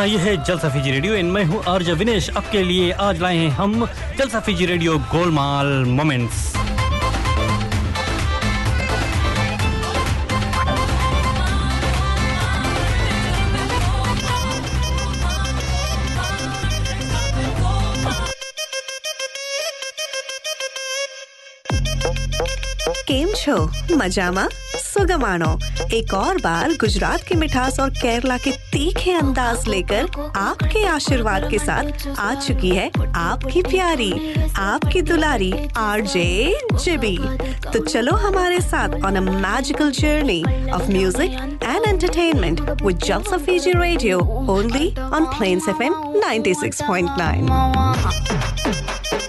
हाँ ये है जलसा फीजी रेडियो। इनमें हूँ आर्ज विनेश। आपके लिए आज लाए हैं हम जलसा फीजी रेडियो गोलमाल मोमेंट्स। છો મજામાં सुगमानो एक और बार गुजरात की मिठास और केरला के तीखे अंदाज लेकर आपके आशीर्वाद के साथ आ चुकी है आपकी प्यारी आपकी दुलारी आरजे जिबी तो चलो हमारे साथ on a magical journey of music and entertainment with Jalsa Fiji radio only on plains FM 96.9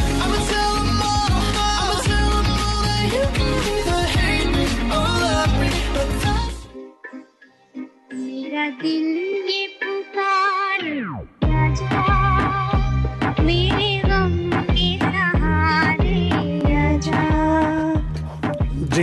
मेरा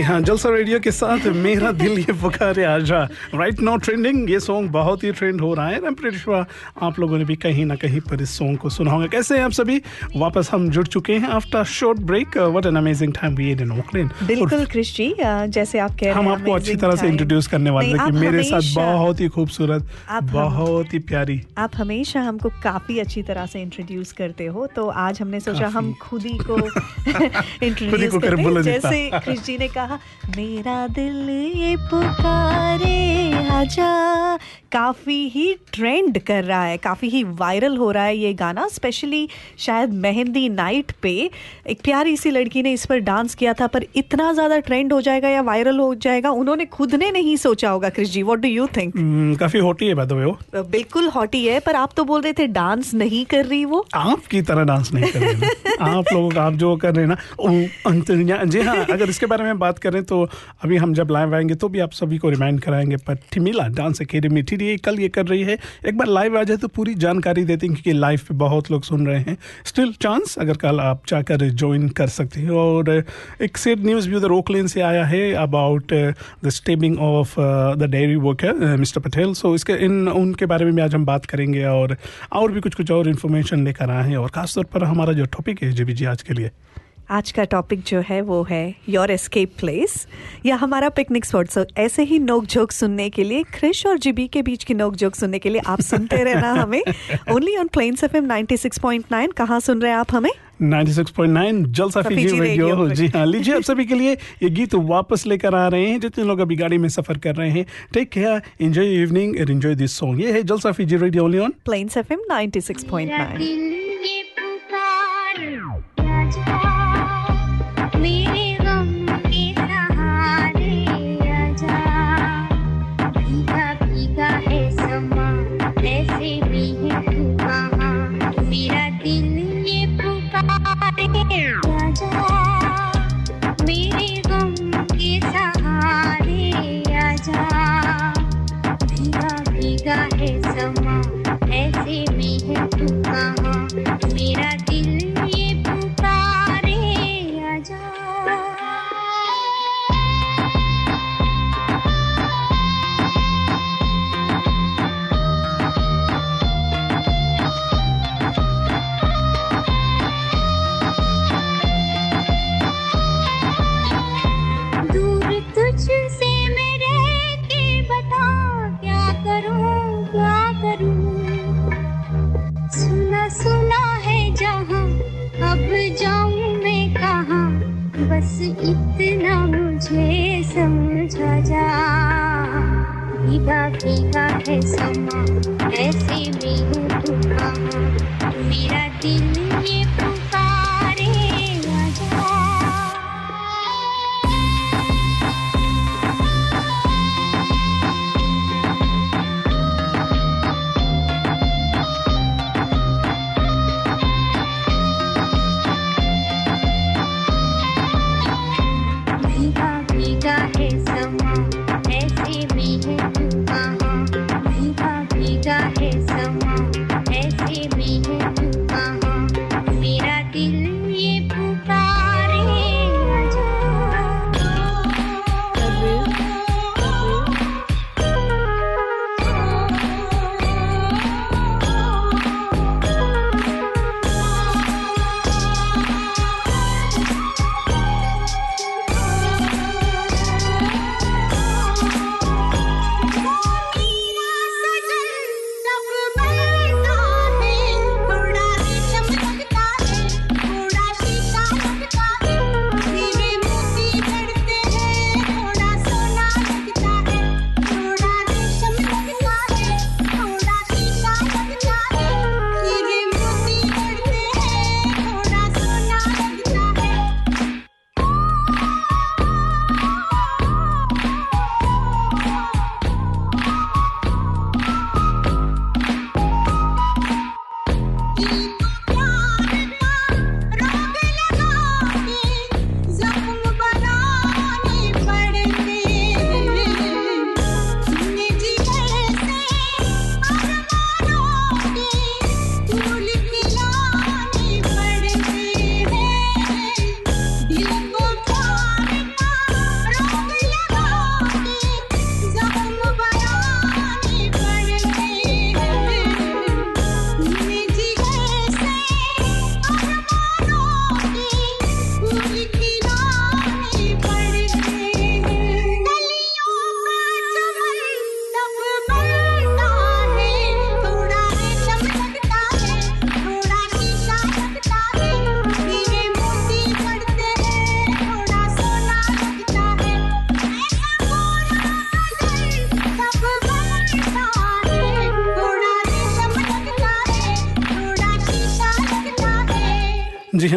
हाँ जलसा रेडियो के साथ मेरा दिल ये पुकारे आजा। राइट नाउ ट्रेंडिंग ये सॉन्ग बहुत ही ट्रेंड हो रहा है। I'm आप लोगों ने भी कहीं ना कहीं पर इस सॉन्ग को सुना होगा। कैसे हैं आप सभी? वापस हम जुड़ चुके हैं after short break what an amazing time we in Auckland बिल्कुल क्रिश जी जैसे आप कह रहे हैं हम आपको अच्छी तरह से इंट्रोड्यूस करने वाले थे कि मेरे साथ बहुत ही खूबसूरत बहुत ही प्यारी। आप हमेशा हमको काफ़ी अच्छी तरह से इंट्रोड्यूस करते हो तो आज हमने सोचा हम खुद ही को इंट्रोड्यूस करते हैं। जैसे कृष जी ने कहा मेरा दिल ये पुकारे आजा। काफ़ी ही ट्रेंड कर रहा है काफ़ी ही वायरल हो रहा है ये गाना स्पेशली शायद मेहंदी नाइट पे एक प्यारी सी लड़की ने इस पर डांस किया था पर इतना ज़्यादा ट्रेंड हो जाएगा या वायरल हो जाएगा उन्होंने खुद ने नहीं सोचा होगा। Krish ji what do you think काफ़ी हॉटी है बाय वो। बिल्कुल हॉटी है पर आप तो बोल रहे थे डांस नहीं कर रही वो। आपकी तरह डांस नहीं कर रहे आप लोग आप जो कर रहे हैं ना जी हाँ अगर इसके बारे में बात करें तो अभी हम जब लाइव आएँगे तो भी आप सभी को रिमाइंड कराएँगे पर ठिमिला डांस अकेडमी टी कल ये कर रही है। एक बार लाइव आ जाए तो पूरी जानकारी देते हैं क्योंकि लाइव पे बहुत लोग सुन रहे हैं। स्टिल चांस अगर कल आप जाकर ज्वाइन कर सकते हैं। और एक सेड न्यूज़ भी उधर ओकलैंड से आया है about the stabbing of the dairy worker mister Patel so इसके, इन, उनके बारे में भी आज हम बात करेंगे और और भी कुछ कुछ और इन्फॉर्मेशन लेकर आए हैं। और खासतौर पर हमारा जो टॉपिक है जी आज के लिए। आज का टॉपिक जो है वो है योर एस्केप प्लेस या हमारा पिकनिक स्पॉट सो ऐसे ही नोक झोंक सुनने के लिए क्रिश और जिबी के बीच की नोक झोंक सुनने के लिए आप सुनते रहना हमें. ओनली ऑन प्लेन्स एफएम 96.9 कहाँ सुन रहे हैं आप हमें? 96.9 Jalsa Fiji Fiji radio radio जी हाँ लीजिए आप सभी के लिए ये गीत वापस लेकर आ रहे हैं जितने लोग अभी गाड़ी में सफ़र कर रहे हैं। Take care enjoy evening and enjoy this song ये है Jalsa Fiji radio only on Plains FM 96.9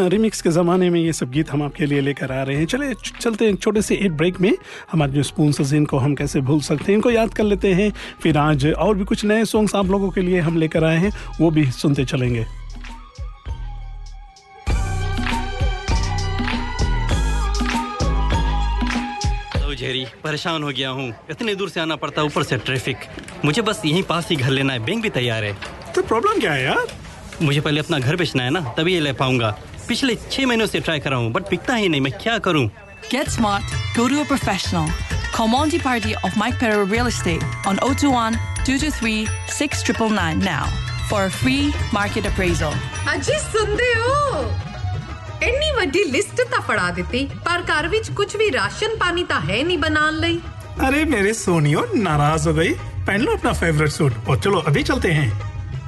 हाँ। रिमिक्स के ज़माने में ये सब गीत हम आपके लिए लेकर आ रहे हैं। चले चलते हैं छोटे से एक ब्रेक में। हमारे जो स्पून हैं इनको हम कैसे भूल सकते हैं इनको याद कर लेते हैं। फिर आज और भी कुछ नए सॉन्ग्स आप लोगों के लिए हम लेकर आए हैं वो भी सुनते चलेंगे। तो जेरी परेशान हो गया हूँ। इतने दूर से आना पड़ता है ऊपर से ट्रैफ़िक मुझे बस यहीं पास ही घर लेना है। बैंक भी तैयार है। तो प्रॉब्लम क्या है यार? मुझे पहले अपना घर बेचना है ना तभी ये ले पाऊंगा पिछले छह महीनों से ट्राई कर रहा हूँ बट बिकता ही नहीं मैं क्या करूँ Get smart, go to a professional. Call Monty Party of Mike Perro Real Estate on 021 223 6999 now for a free market appraisal. ਅਜੀ ਸੁਣਦੇ ਹੋ ਇੰਨੀ ਵੱਡੀ ਲਿਸਟ ਤਾਂ ਫੜਾ ਦਿੱਤੀ ਪਰ ਘਰ ਵਿੱਚ ਕੁਝ ਵੀ ਰਾਸ਼ਨ ਪਾਣੀ ਤਾਂ ਹੈ ਨਹੀਂ ਬਣਾਉਣ ਲਈ अरे मेरे सोनियो नाराज हो गई पहन लो अपना फेवरेट सूट और चलो अभी चलते हैं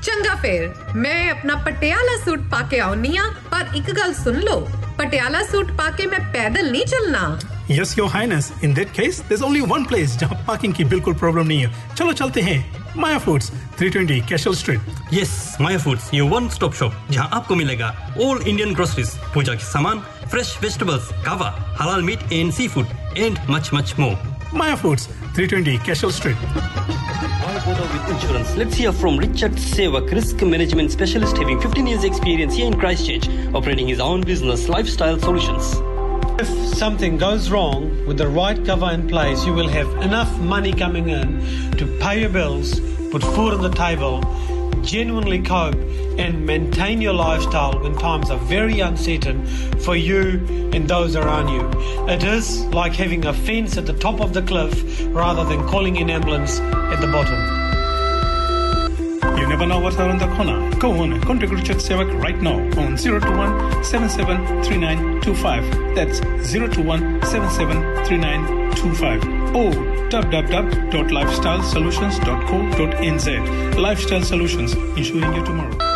ਚੰਗਾ ਫੇਰ ਮੈਂ ਆਪਣਾ ਪਟਿਆਲਾ ਸੂਟ ਪਾ ਕੇ ਆਉਣੀ ਆ ਪਰ ਇੱਕ ਗੱਲ ਸੁਣ ਲਓ ਪਟਿਆਲਾ ਸੂਟ ਪਾ ਕੇ ਮੈਂ ਪੈਦਲ ਨਹੀਂ ਚੱਲਣਾ yes your highness in that case there's only one place जहाँ पार्किंग की बिल्कुल प्रॉब्लम नहीं है चलो चलते हैं Maya foods 320 Cashel street yes Maya foods ये वन स्टॉप शॉप जहां आपको मिलेगा ऑल इंडियन ग्रोसरीज पूजा के सामान फ्रेश वेजिटेबल्स कावा हलाल meat and seafood and much much more Maya foods 320 Cashel street With insurance? Let's hear from Richard Sevak, risk management specialist having 15 years experience here in Christchurch, operating his own business, Lifestyle Solutions. If something goes wrong with the right cover in place, you will have enough money coming in to pay your bills, put food on the table, genuinely cope, and maintain your lifestyle when times are very uncertain for you and those around you. It is like having a fence at the top of the cliff rather than calling an ambulance at the bottom. You never know what's around the corner. Go on and contact Richard Sevak right now on 021 773925. That's 021 773925. Or www.lifestylesolutions.co.nz. Lifestyle Solutions, ensuring you tomorrow.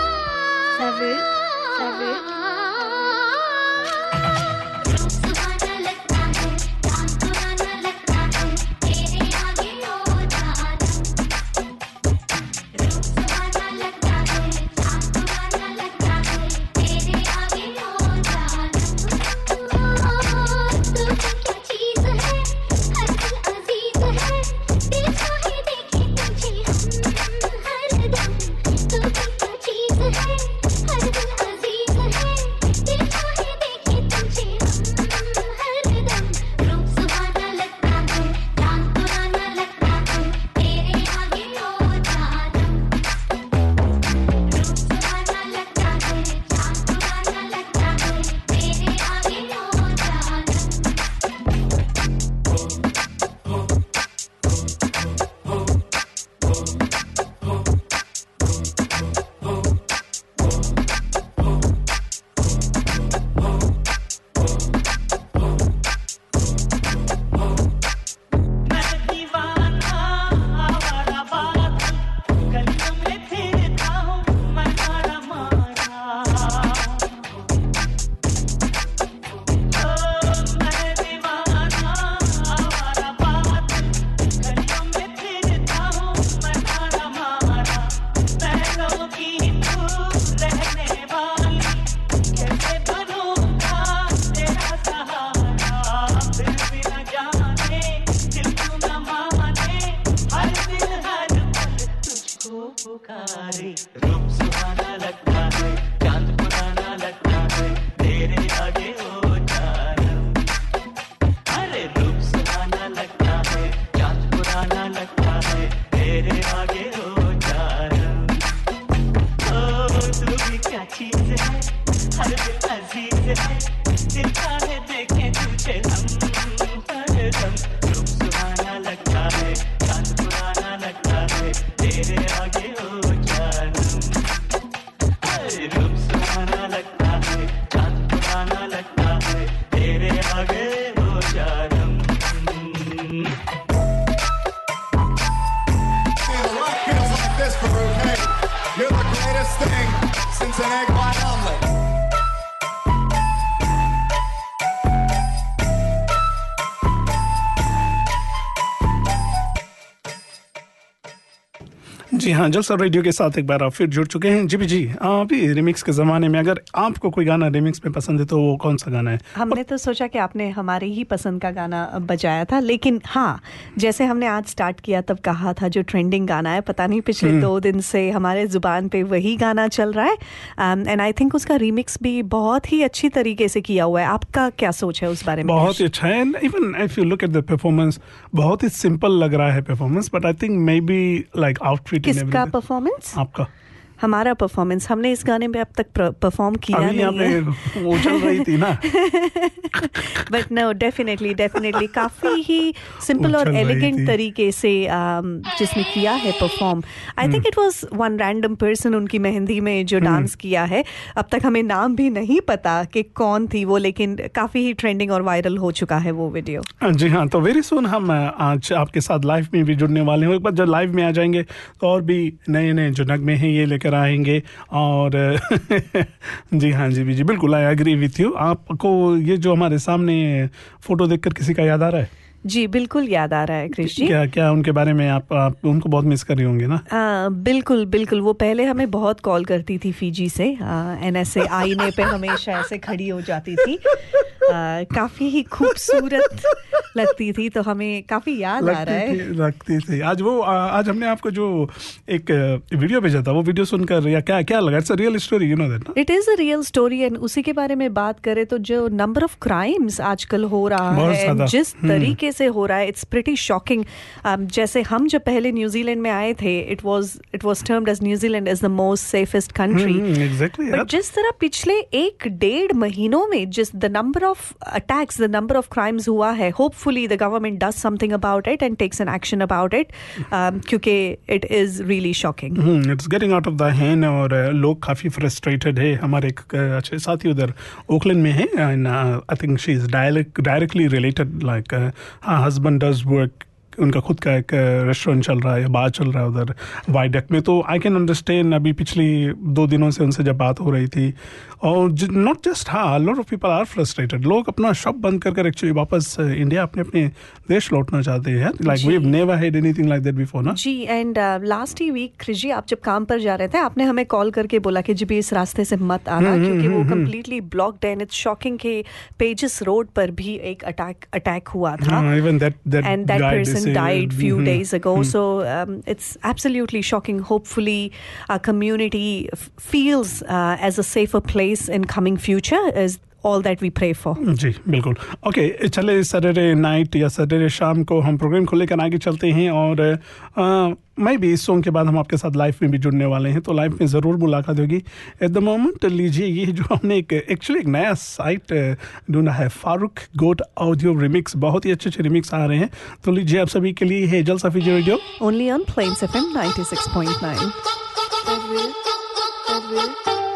पुकारे तुम सुहाना लगता है जी हाँ। जलसा radio के साथ एक बार आप फिर जुड़ चुके हैं। जी भी जी अभी रिमिक्स के ज़माने में अगर आपको कोई गाना रिमिक्स में पसंद है तो वो कौन सा गाना है? हमने तो सोचा कि आपने हमारे ही पसंद का गाना बजाया था लेकिन हाँ जैसे हमने आज स्टार्ट किया तब कहा था जो ट्रेंडिंग गाना है पता नहीं पिछले हम्म। दो दिन से हमारे ज़ुबान पे वही गाना चल रहा है। एंड आई थिंक उसका रीमिक्स भी बहुत ही अच्छी तरीके से किया हुआ है। आपका क्या सोच है उस बारे में? बहुत ही अच्छा है। Even if you look at the performance बहुत ही सिंपल लग रहा है performance but I think maybe like outfit किसका परफॉर्मेंस आपका। हमारा परफॉर्मेंस हमने इस गाने में अब तक परफॉर्म किया अभी नहीं है। वो चल रही थी ना। बट नो डेफिनेटली डेफिनेटली काफ़ी ही सिंपल और एलिगेंट तरीके से um, जिसने किया है perform I think it was one random person उनकी मेहंदी में जो डांस किया है। अब तक हमें नाम भी नहीं पता कि कौन थी वो लेकिन काफ़ी ही ट्रेंडिंग और वायरल हो चुका है वो वीडियो जी हाँ तो वेरी सुन हम आज आपके साथ लाइव में भी जुड़ने वाले हैं। एक बार जब लाइव में आ जाएँगे तो और भी नए नए जो नगमे हैं ये लेकर आएँगे और जी हाँ जी जी बिल्कुल आई एग्री विथ यू आपको ये जो हमारे सामने फ़ोटो देखकर किसी का याद आ रहा है? जी बिल्कुल याद आ रहा है क्रिश जी। क्या क्या उनके बारे में आप, आप उनको बहुत मिस कर रही होंगे ना? आ, बिल्कुल बिल्कुल वो पहले हमें बहुत कॉल करती थी फीजी से एन एस ए आईने पे हमेशा ऐसे खड़ी हो जाती थी। काफ़ी ही खूबसूरत लगती थी तो हमें काफ़ी याद आ रहा है। लगती थी। आज वो आज हमने आपको जो एक वीडियो भेजा था वो वीडियो सुनकर या क्या क्या लगा? It's a real story you know? That it is a real story and उसी के बारे में बात करें तो जो नंबर ऑफ़ क्राइम्स आजकल हो रहा है जिस हम्म। तरीके से हो रहा है इट्स प्रिटी शॉकिंग जैसे हम जब पहले न्यूजीलैंड में आए थे it was it was termed as New Zealand is the most safest country exactly but जिस तरह पिछले एक डेढ़ महीनों में जिस the number of attacks the number of crimes हुआ है hopefully the government does something about it and takes an action about it क्योंकि it is really shocking it's getting out of the hand और uh, लोग काफ़ी frustrated है। हमारे एक uh, अच्छे साथी उधर ओकलैंड में है and I think she is directly related like husband does work उनका खुद का एक रेस्टोरेंट चल रहा है या बार चल रहा है उधर वाइडक में। तो आई कैन अंडरस्टैंड अभी पिछली दो दिनों से उनसे जब बात हो रही थी और नॉट जस्ट हाँ lot of people are frustrated लोग अपना शॉप बंद कर कर एक्चुअली वापस इंडिया अपने अपने देश लौटना चाहते हैं। Like we have never had anything like that before ना? जी एंड लास्ट ही वीक जी आप जब काम पर जा रहे थे आपने हमें कॉल करके बोला कि जी भी इस रास्ते से मत आना हम्म, क्योंकि वो हम्म, हम्म। कम्प्लीटली ब्लॉक्ड है इट्स शॉकिंग कि पेजेस रोड पर भी एक अटैक अटैक हुआ था। Uh, even that that and that died few Mhm. days ago Mhm. so um, it's absolutely shocking hopefully our community f- feels uh, as a safer place in coming future is all that we pray for. जी बिल्कुल। Okay चले Saturday night या Saturday शाम को हम programme को लेकर आगे चलते हैं और अ, मैं भी इस सॉन्ग के बाद हम आपके साथ लाइव में भी जुड़ने वाले हैं तो लाइव में ज़रूर मुलाकात होगी। एट द मोमेंट लीजिए ये जो हमने एक एक्चुअली एक नया साइट ढूंढा है फारूक गोट ऑडियो रिमिक्स बहुत ही अच्छे अच्छे रिमिक्स आ रहे हैं। तो लीजिए आप सभी के लिए है जल Safi radio only on plains fm 96.9 Yeah.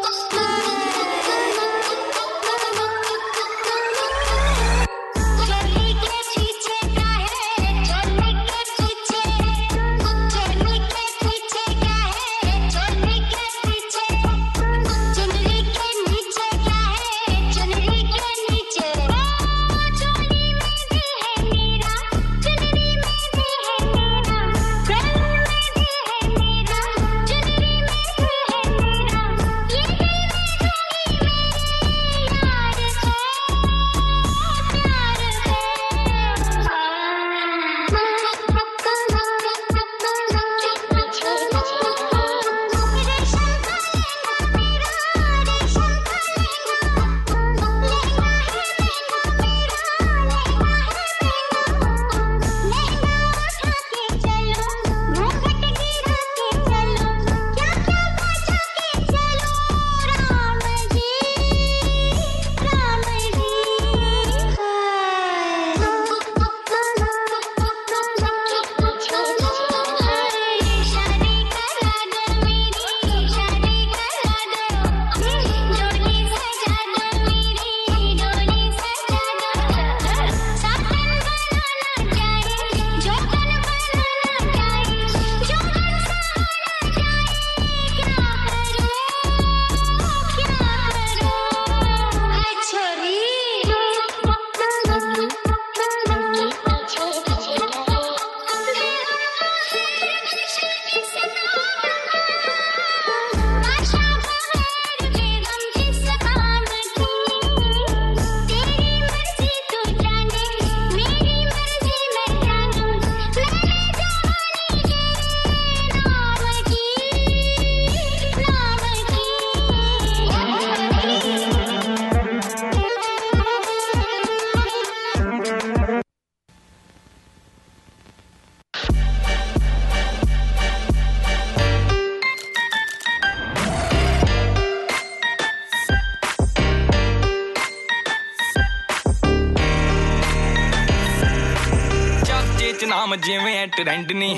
ਜਿਵੇਂ ਐ ਟ੍ਰੈਂਡ ਨਹੀਂ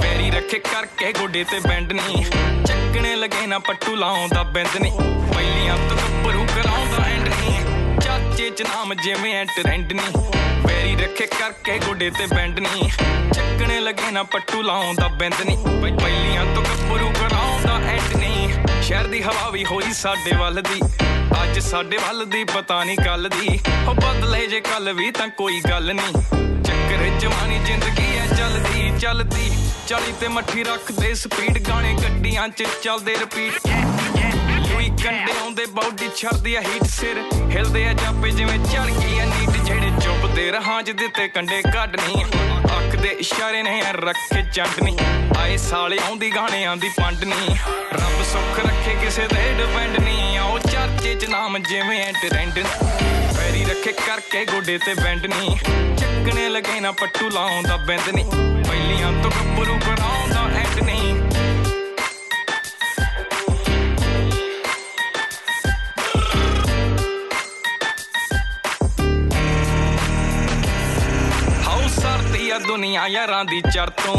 ਫੇਰੀ ਰੱਖੇ ਕਰਕੇ ਗੋਡੇ ਤੇ ਬੈਂਡ ਨਹੀਂ ਚੱਕਣੇ ਲਗੇ ਨਾ ਪੱਟੂ ਲਾਉਂਦਾ ਬਿੰਦ ਨਹੀਂ ਪਹਿਲੀਆਂ ਤੋਂ ਗੱਭਰੂ ਕਰਾਉਂਦਾ ਐਂਡ ਨਹੀਂ ਚਾਚੇ ਚ ਨਾਮ ਜਿਵੇਂ ਐ ਟ੍ਰੈਂਡ ਨਹੀਂ ਫੇਰੀ ਰੱਖੇ ਕਰਕੇ ਗੋਡੇ ਤੇ ਬੈਂਡ ਨਹੀਂ ਚੱਕਣੇ ਲਗੇ ਨਾ ਪੱਟੂ ਲਾਉਂਦਾ ਬਿੰਦ ਨਹੀਂ ਪਹਿ- ਪਹਿਲੀਆਂ ਤੋਂ ਗੱਭਰੂ ਕਰਾਉਂਦਾ ਐਂਡ ਨਹੀਂ ਸ਼ਹਿਰ ਦੀ ਹਵਾ ਵੀ ਹੋਈ ਸਾਡੇ ਵੱਲ ਦੀ। ਅੱਜ ਸਾਡੇ ਵੱਲ ਦੀ ਪਤਾ ਨਹੀਂ ਕੱਲ ਦੀ। ਉਹ ਬਦਲੇ ਜੇ ਕੱਲ ਵੀ ਤਾਂ ਕੋਈ ਗੱਲ ਨਹੀਂ। ਚੱਕਰ ਜਵਾਨੀ ਜ਼ਿੰਦਗੀ ਐ, ਚੱਲਦੀ ਚੱਲਦੀ। ਚਾਲੀ ਤੇ ਮੱਠੀ ਰੱਖਦੇ ਸਪੀਡ ਗਾਣੇ ਗੱਡੀਆਂ 'ਚ ਚੱਲਦੇ ਰਿਪੀਟ ਲੂਈ ਕੰਡੇ ਆਉਂਦੇ ਬਾਡੀ ਛੱਡਦੀ ਆ ਹੀਟ ਸਿਰ। ਹਿਲਦੇ ਆ ਜਾਪੇ ਜਿਵੇਂ ਚੜ ਗਈ ਆ ਨੀਟ ਜਿਹੜੇ ਚੁੱਪਦੇ ਰਹਾਂ 'ਚ ਦਿੱਤੇ ਕੰਡੇ ਕੱਢ ਨਹੀਂ ਅੱਖ ਦੇ ਇਸ਼ਾਰੇ ਨੇ ਆ ਰੱਖੇ ਚੰਡ ਨਹੀਂ। ਆਏ ਸਾਲੇ ਆਉਂਦੀ ਗਾਣਿਆਂ ਦੀ ਪੰਡ ਨਹੀਂ ਰੱਬ ਸੁੱਖ ਰੱਖੇ ਕਿਸੇ ਤੇ ਡਿਪੈਂਡ ਨਹੀਂ ਆਓ ਚਰਚੇ 'ਚ ਨਾਮ ਜਿਵੇਂ ਐ ਟ੍ਰੈਂਡ ਪੈਰੀ ਰੱਖੇ ਕਰਕੇ ਗੋਡੇ ਤੇ ਬੈਂਡ ਨਹੀਂ ਚੱਕਣੇ ਲਗੇ ਨਾ ਪੱਟੂ ਲਾਉਂਦਾ ਬਿੰਦ ਨਹੀਂ। ਪਹਿਲੀਆਂ ਤੋਂ ਗੱਭਰੂ ਕਰਾਉਂਦਾ ਐਂਡ ਨਹੀਂ ਆ ਦੁਨੀਆ ਯਾਰਾਂ ਦੀ ਚੜ ਤੋਂ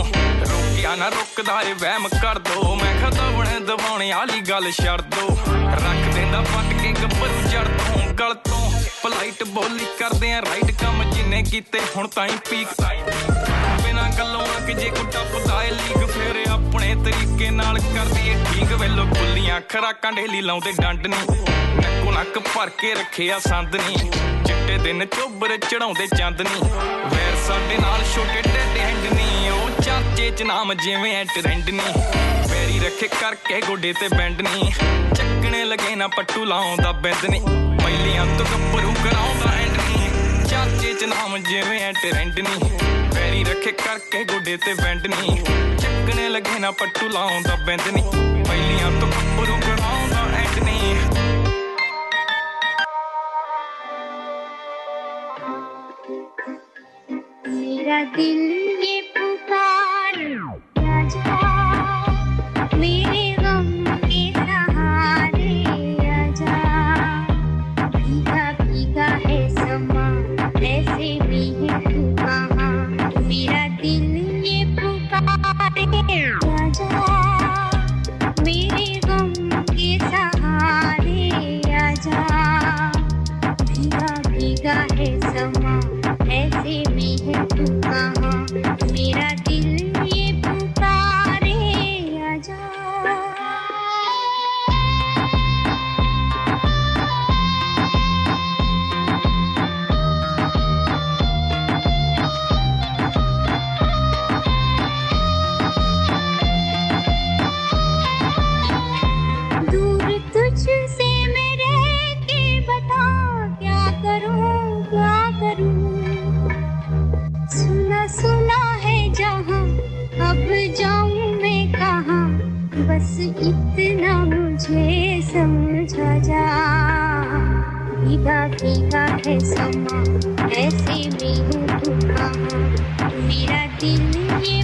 ਰੁਕਿਆ ਨਾ ਰੁਕਦਾ ਏ, ਵਹਿਮ ਕਰ ਦੋ। ਮੈਂ ਖਤਵਣ ਦਵਾਉਣੇ ਵਾਲੀ ਗੱਲ ਛੱਡ ਦੋ। ਰੱਖ ਦਿੰਦਾ ਪੱਟ ਕੇ ਗੱਭਰੂ ਜੜ ਤੋਂ ਗਲ ਤੋਂ ਪਲਾਈਟ ਬੋਲੀ ਕਰਦੇ ਆ ਰਾਈਟ ਕੰਮ ਜਿੰਨੇ ਕੀਤੇ, ਹੁਣ ਤਾਈਂ ਪੀਕ ਬਿਨਾਂ ਗੱਲੋਂ ਅੱਕ ਜੇ ਕੋ ਟੱਪਦਾ ਏ ਲੀਗ ਫੇਰ ਆਪਣੇ ਤਰੀਕੇ ਨਾਲ ਕਰਦੀ ਏ ਠੀਕ। ਵੇਲੋ ਕੁੱਲੀਆਂ ਖਰਾਕਾਂ ਢੇਲੀ ਲਾਉਂਦੇ ਡੰਡ ਨਹੀਂ ਨੱਕੋ ਨੱਕ ਭਰ ਕੇ ਰੱਖਿਆ ਸੰਦ ਨਹੀਂ ਚਿੱਟੇ ਦਿਨ ਚੋਬਰ ਚੜਾਉਂਦੇ ਚੰਦ ਨਹੀਂ ਵੈਰ ਸਾਡੇ ਨਾਲ ਛੋਟੇ ਟੇਡੇ ਹੈਂਡ ਨਹੀਂ ਉਹ ਚਾਚੇ ਚ ਨਾਮ ਜਿਵੇਂ ਐ ਟ੍ਰੈਂਡ ਨਹੀਂ ਫੇਰੀ ਰੱਖੇ ਕਰਕੇ ਗੋਡੇ ਤੇ ਬੈਂਡ ਨਹੀਂ ਚੱਕਣੇ ਲਗੇ ਨਾ ਪੱਟੂ ਲਾਉਂਦਾ ਬਿੰਦ ਨਹੀਂ ਪਹਿਲੀਆਂ ਤੋਂ ਗੱਭਰੂ ਕਰਾਉਂਦਾ ਐਂਡ ਨਹੀਂ ਚਾਚੇ ਚ ਨਾਮ ਜਿਵੇਂ ਐ ਟ੍ਰੈਂਡ ਨਹੀਂ ਪੈਰੀ ਰੱਖੇ ਕਰਕੇ ਗੋਡੇ ਤੇ ਬੈਂਡ ਨਹੀਂ ਚੱਕਣੇ ਲੱਗੇ ਨਾ ਪੱਟੂ ਲਾਉਂਦਾ ਬੈਂਦ ਨਹੀਂ ਪਹਿਲੀਆਂ ਤੋਂ ਖੱਪਰੂ ਕਰਾਉਂਦਾ ਐਂਡ ਨਹੀਂ ਮੇਰਾ ਦਿਲ भीगा भीगा है समा ऐसे में हूँ तू कहाँ? मेरा दिल ये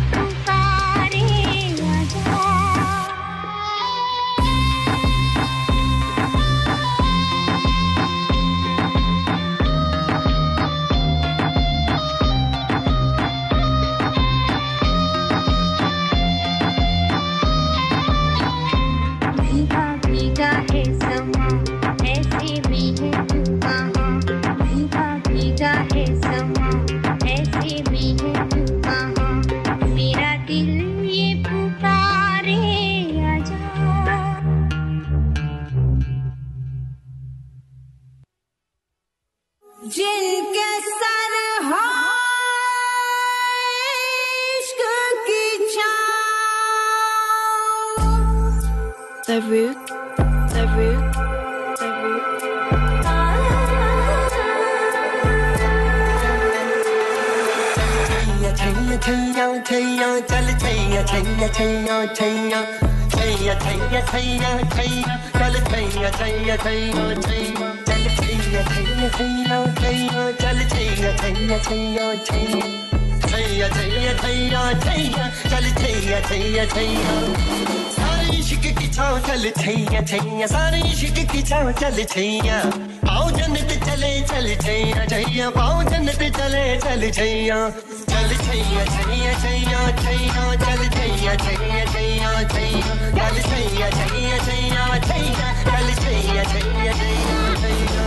चल छैया छैया छैया छैया चल छैया छैया छैया छैया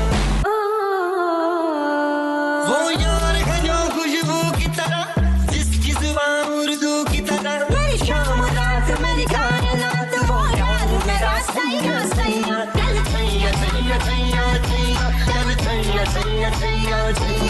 वो यार है जो खुशबू की तरह जिसकी ज़ुबान उर्दू की तरह मेरी शाम रात मेरी कायनात वो यार मेरा सैया सैया चल छैया छैया छैया छैया चल छैया छैया छैया छैया चल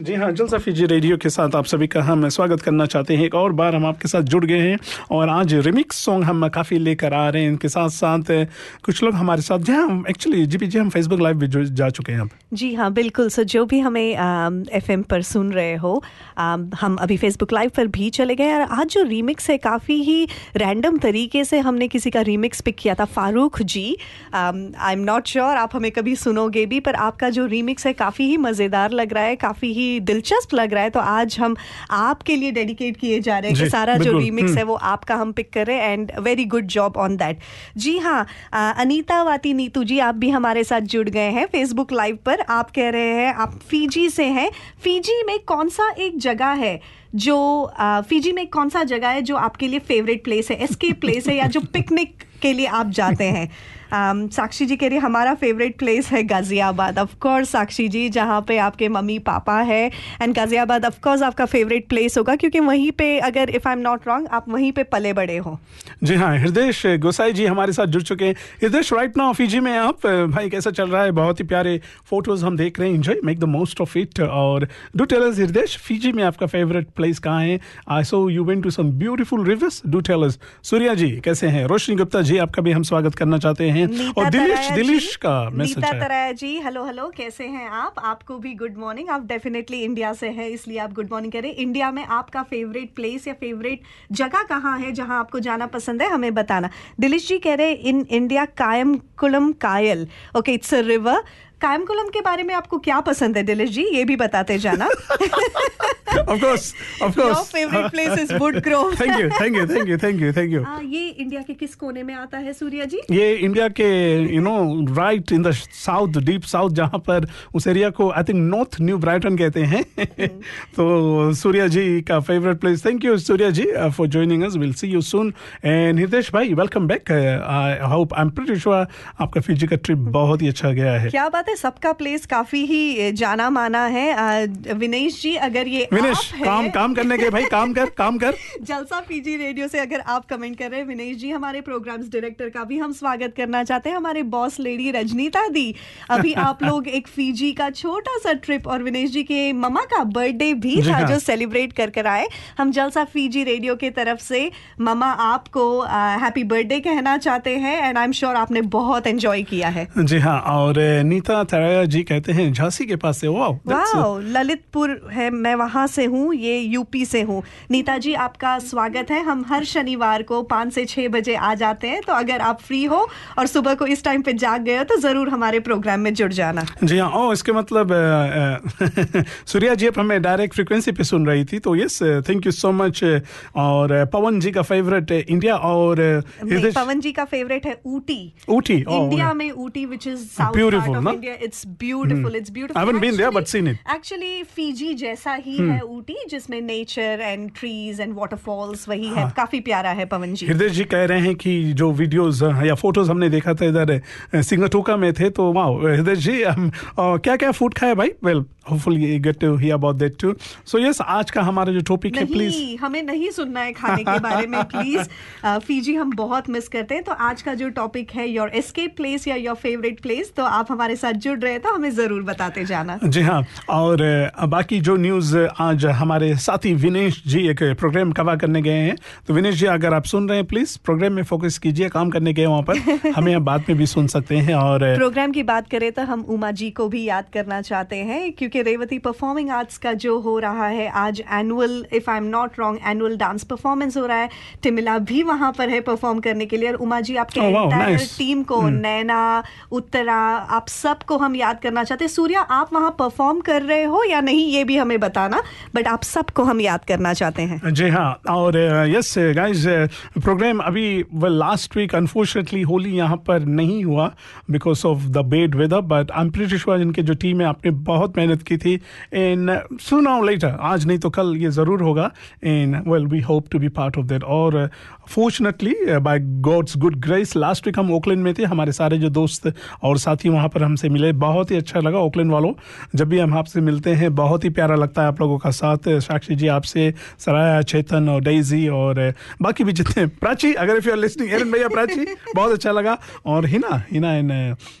जी हाँ जलसा फीजी रेडियो के साथ आप सभी का हम स्वागत करना चाहते हैं। एक और बार हम आपके साथ जुड़ गए हैं और आज रिमिक्स सॉन्ग हम काफ़ी लेकर आ रहे हैं। इनके साथ साथ कुछ लोग हमारे साथ जी हाँ एक्चुअली जी जी हम फेसबुक लाइव भी जा चुके हैं अब। जी हाँ बिल्कुल। सर जो भी हमें एफ़ एम पर सुन रहे हो आम, हम अभी फेसबुक लाइव पर भी चले गए और आज जो रीमिक्स है काफ़ी ही रैंडम तरीके से हमने किसी का रीमिक्स पिक किया था। Farooq ji I am not sure आप हमें कभी सुनोगे भी पर आपका जो रीमिक्स है काफ़ी ही मज़ेदार लग रहा है काफ़ी ही दिलचस्प लग रहा है तो आज हम आपके लिए डेडिकेट किए जा रहे हैं कि सारा जो रीमिक्स है हम्म। वो आपका हम पिक कर रहे हैं and very good job on that जी हाँ अनीता वाती नीतू जी आप भी हमारे साथ जुड़ गए हैं फेसबुक लाइव पर। आप कह रहे हैं आप फीजी से हैं। फीजी में कौन सा एक जगह है जो फीजी में कौन सा जगह है जो आपके लिए फेवरेट प्लेस है? एस्केप प्लेस है या जो पिकनिक के लिए आप जाते हैं? साक्षी जी कह रही हमारा फेवरेट प्लेस है गाजियाबाद। ऑफ़ कोर्स साक्षी जी, जहाँ पे आपके मम्मी, पापा है। एंड गाजियाबाद ऑफ़ कोर्स आपका फेवरेट प्लेस होगा, क्योंकि वहीं पे, अगर if I am not wrong आप वहीं पे पले बड़े हो। जी हाँ हृदय गोसाई जी हमारे साथ जुड़ चुके हैं। हृदय राइट नाउ फीजी में आप भाई, कैसा चल रहा है? बहुत ही प्यारे फ़ोटोज़ हम देख रहे हैं। Enjoy make the most of it और do tell us Hriday Fiji में आपका फेवरेट प्लेस कहाँ है? I so you went to some beautiful rivers do tell us Surya ji, कैसे हैं? रोशनी गुप्ता जी, आपका भी हम स्वागत करना चाहते हैं। नीता और दिलीश दिलिश का मैसेज नीता है। तराया जी हेलो हेलो कैसे हैं आप? आपको भी गुड मॉर्निंग आप डेफिनेटली इंडिया से हैं इसलिए आप गुड मॉर्निंग करें इंडिया में आपका फेवरेट प्लेस या फेवरेट जगह कहाँ है जहाँ आपको जाना पसंद है हमें बताना। दिलीश जी कह रहे हैं in India Kayamkulam Kayal. Okay it's a river Kayamkulam के बारे में आपको क्या पसंद है दिलेश जी? ये भी बताते जाना। Of course of Your favorite place is Wood Grove. thank you thank you thank you thank you thank you. आ, ये इंडिया के किस कोने में आता है सूर्या जी? ये इंडिया के you know right in the south deep south जहाँ पर उस एरिया को I think North New Brighton कहते हैं। तो सूर्या जी का favourite place thank you Surya ji for joining us will see you soon and Hitesh भाई welcome back I hope I am pretty sure आपका फिजी का ट्रिप बहुत ही अच्छा गया है। क्या बात है सबका प्लेस काफ़ी ही जाना माना है। विनेश जी अगर ये विनेश आप हैं- काम काम करने के भाई काम कर काम कर। जलसा पीजी रेडियो से अगर आप कमेंट कर रहे हैं विनेश जी हमारे प्रोग्राम्स डायरेक्टर का भी हम स्वागत करना चाहते हैं। हमारे बॉस लेडी रजनीता दी अभी आप लोग एक फीजी का छोटा सा ट्रिप और विनेश जी के ममा का बर्थडे भी था हाँ। जो सेलिब्रेट कर कर आए। हम जलसा फीजी रेडियो के तरफ़ से ममा आपको हैप्पी बर्थडे कहना चाहते हैं एंड आई एम श्योर आपने बहुत एंजॉय किया है। जी हाँ और नीता नीता थराया जी कहते हैं झांसी के पास से वाओ वाओ ललितपुर है मैं वहाँ से हूँ ये यूपी से हूँ। नीता जी आपका स्वागत है हम हर शनिवार को पाँच से छह बजे आ जाते हैं तो अगर आप फ्री हो और सुबह को इस टाइम पे जाग गए हो तो ज़रूर हमारे प्रोग्राम में जुड़ जाना। जी हाँ ओ इसके मतलब सूर्या जी अब हमें डायरेक्ट फ्रिक्वेंसी पे सुन रही थी तो yes thank you so much और पवन जी का फेवरेट इंडिया और पवन जी का फेवरेट है ऊटी। ऊटी इंडिया में Ooty which is South India it's beautiful. It's beautiful I haven't been there, but seen it. Actually Fiji जैसा ही Hmm. है ऊटी जिसमें nature and trees and waterfalls वही हाँ. है हाँ। काफ़ी प्यारा है पवन जी हृदय जी कह रहे हैं कि जो वीडियोस या फ़ोटोज़ हमने देखा था इधर सिंगटोका में थे तो वाओ हृदय जी क्या क्या फ़ूड खाया भाई well hopefully you get to hear about that too so yes आज का हमारा जो टॉपिक है प्लीज़ हमें नहीं सुनना है खाने के बारे में प्लीज़ फीजी हम बहुत मिस करते हैं। तो आज का जो टॉपिक है योर एस्केप प्लेस या योर फेवरेट प्लेस तो आप हमारे साथ जुड़ रहे हैं तो हमें ज़रूर बताते जाना। जी हाँ और बाकी जो न्यूज़ आज हमारे साथी विनेश जी एक प्रोग्राम कवर करने गए हैं। तो विनेश जी अगर आप सुन रहे हैं प्लीज़ प्रोग्राम में फोकस कीजिए काम करने गए वहाँ पर। हमें आप बाद में भी सुन सकते हैं और प्रोग्राम की बात करें तो हम उमा जी को भी याद करना चाहते हैं क्योंकि रेवती परफॉर्मिंग आर्ट्स का जो हो रहा है आज annual if I am not wrong annual dance performance हो रहा है। टिमिला भी वहाँ पर है परफॉर्म करने के लिए। और उमा जी आपके Oh, wow, nice. टीम को Hmm. नैना उत्तरा आप सबको हम याद करना चाहते हैं। सूर्या आप वहाँ परफॉर्म कर रहे हो या नहीं ये भी हमें बताना। बट आप सबको हम याद करना चाहते हैं। जी हाँ और यस गाइस प्रोग्राम अभी लास्ट वीक अनफॉर्चुनेटली होली यहाँ पर नहीं हुआ because of the bad weather but I am pretty sure इनके जो टीम है आपने बहुत मेहनत की थी। इन सुनाओ लेटर आज नहीं तो कल ये ज़रूर होगा। इन well we hope to be part of that और fortunately by God's good grace last week हम ओकलैंड में थे। हमारे सारे जो दोस्त और साथी वहाँ पर हमसे मिले। बहुत ही अच्छा लगा ओकलैंड वालों। जब भी हम आपसे मिलते हैं बहुत ही प्यारा लगता है आप लोगों का साथ। साक्षी जी आपसे सराया चेतन और डेजी और बाकी भी जितने प्राची अगर if you are listening Aaron भैया प्राची बहुत अच्छा लगा। और हिना हिना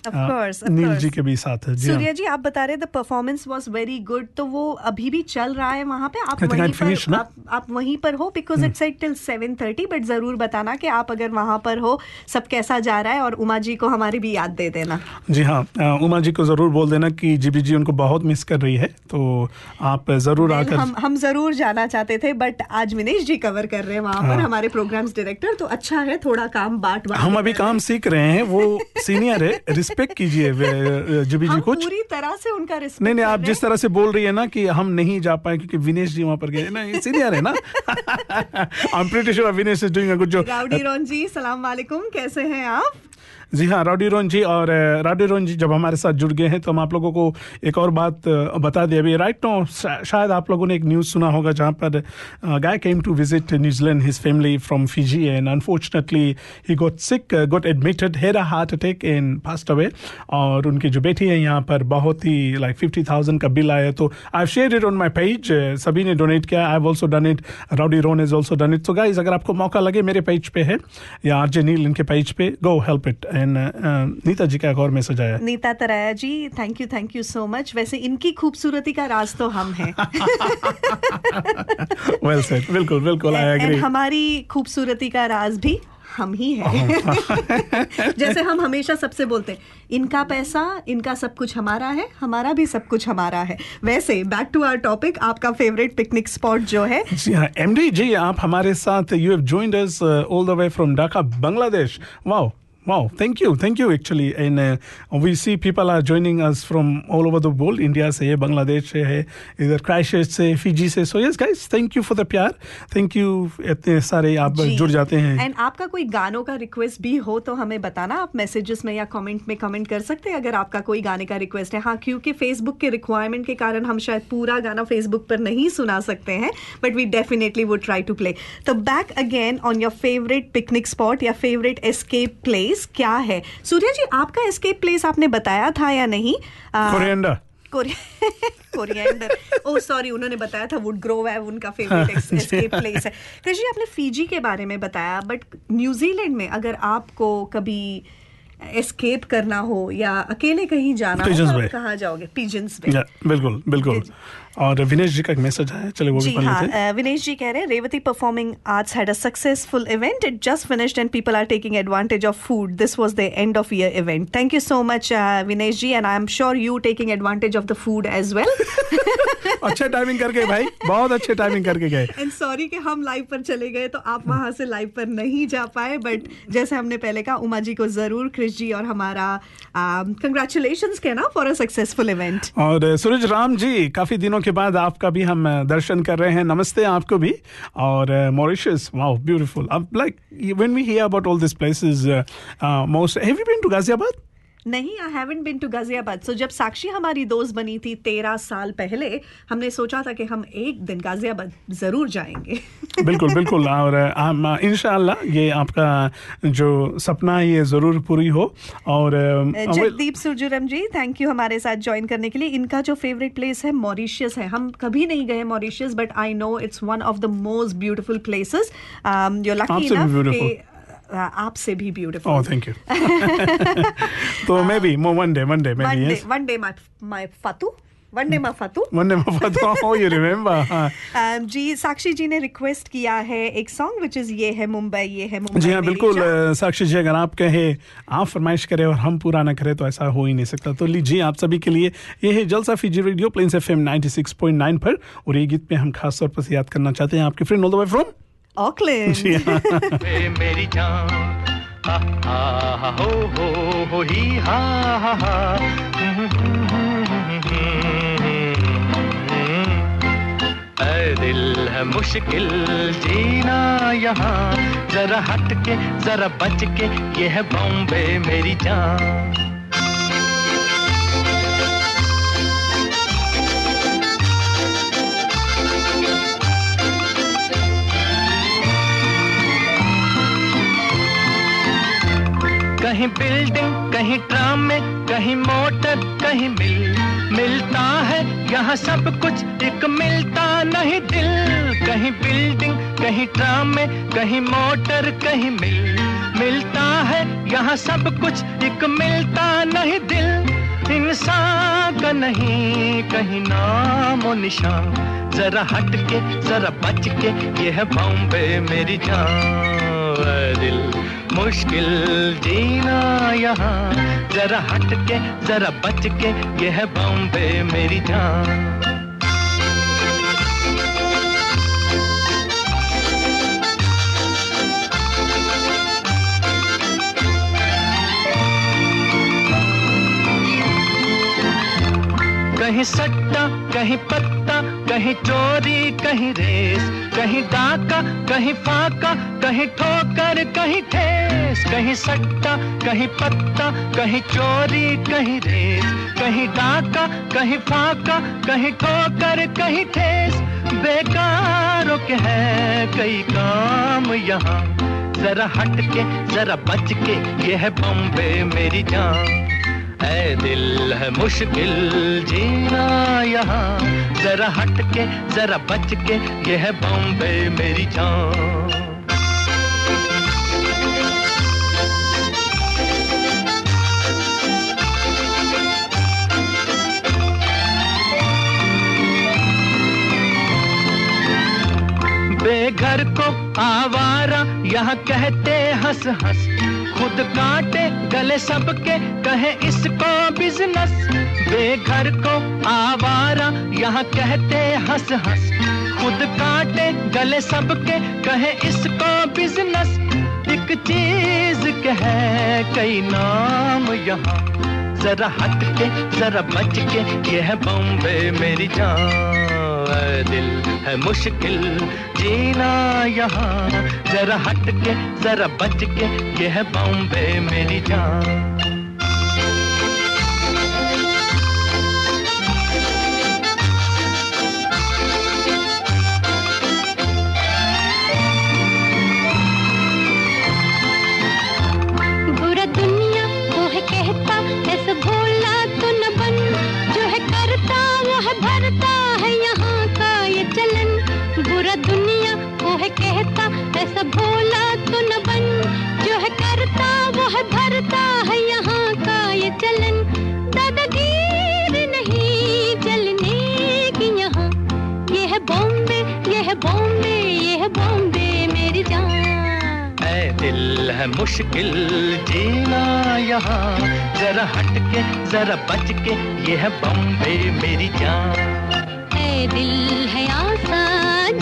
of नील जी के भी साथ। जी हाँ। सूर्या जी आप बता रहे the performance was very good तो वो अभी भी चल रहा है वहाँ पे। आप वहीं पर आप, आप वहीं पर हो because it's at till 7:30 but ज़रूर बताना कि आप अगर वहाँ पर हो सब कैसा जा रहा है और उमा जी को हमारी भी याद दे देना। जी हाँ उमा जी को ज़रूर बोल देना कि जीबी जी उनको बहुत मिस कर रही है तो आप ज़रूर आकर हम हम ज़रूर जाना चाहते थे बट आज विनेश जी कवर कर रहे हैं वहाँ पर हाँ। हमारे प्रोग्राम्स डायरेक्टर तो अच्छा है थोड़ा काम बांट बांट हम अभी काम सीख रहे हैं वो सीनियर है रिस्पेक्ट कीजिए जीबी जी कुछ पूरी तरह से उनका रिस्पेक्ट नहीं नहीं आप जिस तरह से बोल रही है ना कि हम नहीं जा पाए क्योंकि विनेश जी वहाँ पर गए। ना सीनियर है ना? I am pretty sure Vinesh is doing a good job rowdy Ron ji सलाम वालेकुम कैसे हैं आप? जी हाँ राउडी रोन जी और राउडी रोन जी जब हमारे साथ जुड़ गए हैं तो हम आप लोगों को एक और बात बता दें। अभी राइट नो शायद आप लोगों ने एक न्यूज़ सुना होगा जहाँ पर guy came to visit New Zealand his family from Fiji and unfortunately he got sick got admitted had a heart attack in passed away और उनकी जो बेटी है यहाँ पर बहुत ही लाइक फिफ्टी थाउज़ेंड का बिल आया। तो I share it on my page सभी ने डोनेट किया। I also done it Rowdy Ron is also done it तो गाइज़ अगर आपको मौका लगे, मेरे पेज पे है या आर जे नील इनके पेज पे go help it and Nita ji का एक और मैसेज आया Nita Taraya ji thank you thank you so much वैसे इनकी खूबसूरती का राज तो हम हैं। वेल सेड बिल्कुल बिल्कुल आई एग्री हमारी खूबसूरती का राज भी हम ही हैं। जैसे हम हमेशा सबसे बोलते हैं इनका पैसा इनका सब कुछ हमारा है हमारा भी सब कुछ हमारा है। वैसे बैक टू आवर टॉपिक आपका फेवरेट पिकनिक स्पॉट जो है। जी हाँ एमडी जी आप हमारे साथ you have joined us all the way from Dhaka Bangladesh wow Wow, thank you, thank you actually. And uh, we see people are joining us from all over the world. India से है, बांग्लादेश से है, इधर क्राइशर्च से, Fiji से. So yes, guys, thank you for the प्यार. Thank you इतने सारे आप जुड़ जाते हैं. एंड आपका कोई गानों का रिक्वेस्ट भी हो तो हमें बताना आप मैसेजेस में या कमेंट में कमेंट कर सकते हैं अगर आपका कोई गाने का रिक्वेस्ट है हाँ क्योंकि फेसबुक के रिक्वायरमेंट के कारण हम शायद पूरा गाना फेसबुक पर नहीं सुना सकते हैं but we definitely would try to play तो back again on your favourite picnic spot या फेवरेट एस्केप प्लेस क्या है? सूर्या जी आपका एस्केप प्लेस आपने बताया था या नहीं? Coriander. कोरिएंडर ओ सॉरी उन्होंने बताया था वुड ग्रोव है उनका फेवरेट एस्केप प्लेस है। कृषि आपने फीजी के बारे में बताया बट न्यूजीलैंड में अगर आपको कभी एस्केप करना हो या अकेले कहीं जाना हो तो आप कहाँ जाओगे? पिजन्स में बिल्कुल बिल्कुल। और विनेश जी का एक मैसेज आया चलिए वो भी पढ़ हाँ लेते हैं विनेश जी कह रहे हैं Revathi performing arts had a successful event it just finished and people are taking advantage of food this was the end of year event thank you so much Vinesh ji and I am sure you taking advantage of the food as well अच्छे timing करके भाई बहुत अच्छे timing करके गए। And sorry कि हम live पर चले गए तो आप वहाँ से लाइव पर नहीं जा पाए बट जैसे हमने पहले कहा उमा जी को ज़रूर क्रिश जी और हमारा कंग्रेचुलेशन कहना फॉर अ सक्सेसफुल इवेंट और सूरज राम जी काफ़ी दिनों के बाद आपका भी हम दर्शन कर रहे हैं। नमस्ते आपको भी। और मॉरिशस वाओ ब्यूटीफुल अब like when we hear about all this places most have you been to Ghaziabad नहीं I haven't been to Ghaziabad so जब साक्षी हमारी दोस्त बनी थी तेरह साल पहले हमने सोचा था कि हम एक दिन गाजियाबाद ज़रूर जाएँगे। बिल्कुल बिल्कुल। और इंशाल्लाह ये आपका जो सपना है ये ज़रूर पूरी हो। और जगदीप सुरजुरम जी थैंक यू हमारे साथ ज्वाइन करने के लिए। इनका जो फेवरेट प्लेस है मॉरिशियस है। हम कभी नहीं गए Mauritius but I know it's one of the most beautiful places you lucky आपसे भी uh, आपसे भी ब्यूटीफुल ओह थैंक यू तो maybe one day one day maybe yes one day my my फतू one day my फतू one day मफत you remember Um, जी साक्षी जी ने request किया है एक सॉन्ग विच इज़ ये है मुंबई ये है मुंबई जी हाँ बिल्कुल साक्षी जी अगर आप कहे आप फरमाइश करें और हम पूरा ना करें तो ऐसा हो ही नहीं सकता। तो लीजिए आप सभी के लिए ये है Jalsa Fiji radio Plains F M पर और ये गीत पे हम खास तौर पर याद करना चाहते हैं आपके friend all the way from Auckland जी हाँ मेरी जान हा हा हा हो हो हो ही हा हा हा दिल है मुश्किल जीना यहाँ। जरा हट के जरा बच के यह बॉम्बे मेरी जान। कहीं बिल्डिंग कहीं ट्राम में, कहीं मोटर कहीं मिल मिलता है, यहाँ सब कुछ एक मिलता नहीं दिल। कहीं बिल्डिंग कहीं ट्राम में, कहीं मोटर कहीं मिल मिलता है, यहाँ सब कुछ एक मिलता नहीं दिल। इंसान का नहीं, कहीं नाम और निशान। जरा हट के जरा बच के यह बॉम्बे मेरी जान। दिल मुश्किल जीना यहाँ। जरा हट के जरा बच के यह बॉम्बे मेरी जान। कहीं सट्टा, कहीं पत्ता कहीं चोरी, कहीं रेस, कहीं डाका कहीं फाका, कहीं ठोकर, कहीं ठेस, कहीं सट्टा, कहीं पत्ता, कहीं चोरी, कहीं रेस, कहीं डाका कहीं फाका, कहीं ठोकर, कहीं ठेस। बेकारों के है कई काम यहाँ। जरा हट के जरा बच के यह बॉम्बे मेरी जान। ऐ दिल है मुश्किल जीना यहाँ। जरा हट के जरा बच के ये है बॉम्बे मेरी जान। बेघर को आवारा यहाँ कहते हंस हंस खुद काटे, गले सबके, कहे इसको बिज़नेस बेघर को आवारा, यहाँ कहते हंस हंस। खुद काटे, गले सबके, कहे इसको बिज़नेस एक चीज़ के है कई नाम यहाँ। जरा हट के, जरा बच के ये है बॉम्बे मेरी जान दिल है मुश्किल जीना यहाँ। जरा हट के, जरा बच के ये है बॉम्बे मेरी जान। है बॉम्बे मेरी जान। दिल है मुश्किल जीना यहाँ। जरा हट के जरा बच के ये है बॉम्बे मेरी जान। दिल है आसान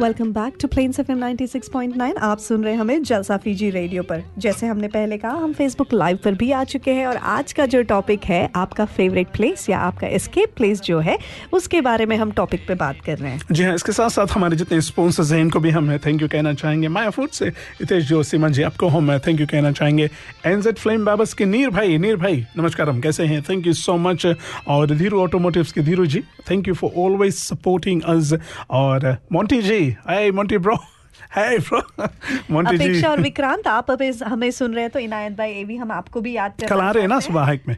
welcome back to Plains F M 96.9 आप सुन रहे हमें जलसा फीजी रेडियो पर। जैसे हमने पहले कहा, हम फेसबुक लाइव पर भी आ चुके हैं और आज का जो टॉपिक है, आपका फेवरेट प्लेस या आपका एस्केप प्लेस जो है, उसके बारे में हम टॉपिक पे बात कर रहे हैं। जी हाँ इसके साथ साथ हमारे जितने स्पॉन्सर्स हैं, इनको भी हम थैंक यू कहना चाहेंगे। माया फ़ूड से हितेश जो सीमा जी, आपको हम थैंक यू कहना चाहेंगे। एनजेड फ्लेम बाबस के नीर भाई नीर भाई, नमस्कार, हम कैसे हैं? थैंक यू सो मच और धीरू ऑटोमोटिव्स के Dheeru ji thank you for always supporting us और Monty ji hi Monty bro hi bro Monty ji. Apeksha और विक्रांत आप अभी हमें सुन रहे हैं तो इनायत भाई ये भी हम आपको भी याद कल आ रहे हैं ना सुबह हाइक में?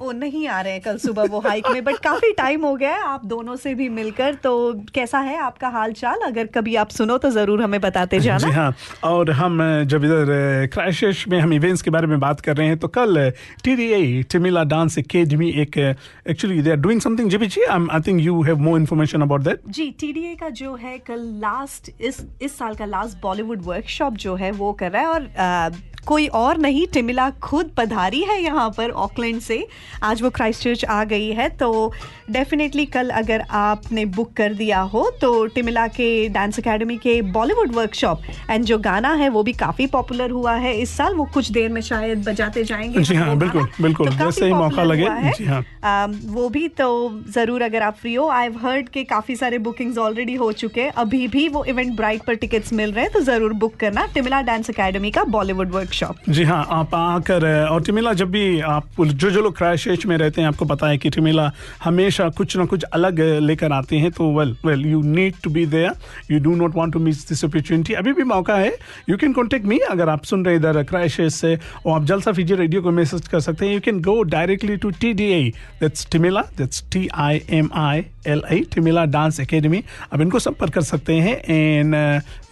वो नहीं आ रहे हैं कल सुबह वो हाइक में बट काफ़ी टाइम हो गया है आप दोनों से भी मिलकर तो कैसा है आपका हाल चाल अगर कभी आप सुनो तो ज़रूर हमें बताते जाना। जी हाँ और हम जब इधर क्राइशिश में हम इवेंट्स के बारे में बात कर रहे हैं तो कल T D A Timila dance academy एक actually they are doing something ji ji I think you have more information about that ji TDA का जो है कल लास्ट इस इस साल का लास्ट बॉलीवुड वर्कशॉप जो है वो कर रहा है और कोई और नहीं टिमिला खुद पधारी है यहाँ पर ऑकलैंड से। आज वो क्राइस्ट चर्च आ गई है तो डेफिनेटली कल अगर आपने बुक कर दिया हो तो टिमिला के डांस एकेडमी के बॉलीवुड वर्कशॉप एंड जो गाना है वो भी काफ़ी पॉपुलर हुआ है। इस साल वो कुछ देर में शायद बजाते जाएँगे। जी हाँ बिल्कुल बिल्कुल तो जैसे ही मौका लगे। जी हाँ। Um, वो भी तो ज़रूर अगर आप फ्री हो आई हर्ड के काफ़ी सारे बुकिंग्स ऑलरेडी हो चुके हैं। अभी भी वो इवेंट ब्राइट पर टिकट्स मिल रहे हैं तो ज़रूर बुक करना टिमिला डांस अकेडमी का बॉलीवुड वर्कशॉप जी हाँ आप आकर और टिमिला जब भी आप, जो जो लोग क्रैश में रहते हैं, आपको पता है कि टिमिला हमेशा कुछ ना कुछ अलग लेकर आते हैं तो well well you need to be there you do not want to miss this opportunity अभी भी मौका है यू कैन कॉन्टेक्ट मी अगर आप सुन रहे इधर क्रैश से, और आप जलसा फीजी रेडियो को मैसेज कर सकते हैं। You can go directly to T D I that's Timila that's T I M I L A Timila dance academy अब इनको संपर्क कर सकते हैं एंड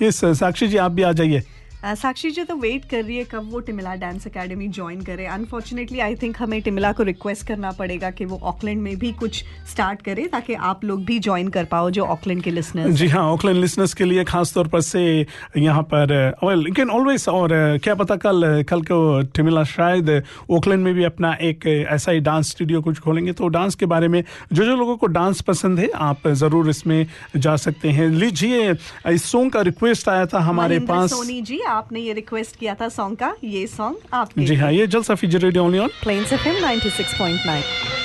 यस साक्षी जी, आप भी आ जाइए। साक्षी जी तो वेट कर रही है कब वो टिमिला डांस एकेडमी ज्वाइन करे अनफॉर्चुनेटली आई थिंक हमें टिमिला को रिक्वेस्ट करना पड़ेगा कि वो ऑकलैंड में भी कुछ स्टार्ट करे ताकि आप लोग भी ज्वाइन कर पाओ जो ऑकलैंड के लिसनर्स जी हाँ। ऑकलैंड लिसनर्स के लिए खास तौर पर से यहाँ पर वेल यू कैन ऑलवेज और uh, क्या पता कल कल को टिमिला शायद ऑकलैंड में भी अपना एक uh, ऐसा ही डांस स्टूडियो कुछ खोलेंगे। तो डांस के बारे में जो जो लोगों को डांस पसंद है आप ज़रूर इसमें जा सकते हैं। लीजिए इस सॉन्ग का रिक्वेस्ट आया था हमारे पास। सोनी जी आपने ये रिक्वेस्ट किया था सॉन्ग का ये सॉन्ग आपके जी हाँ ये Jalsa ji radio only on six point 96.9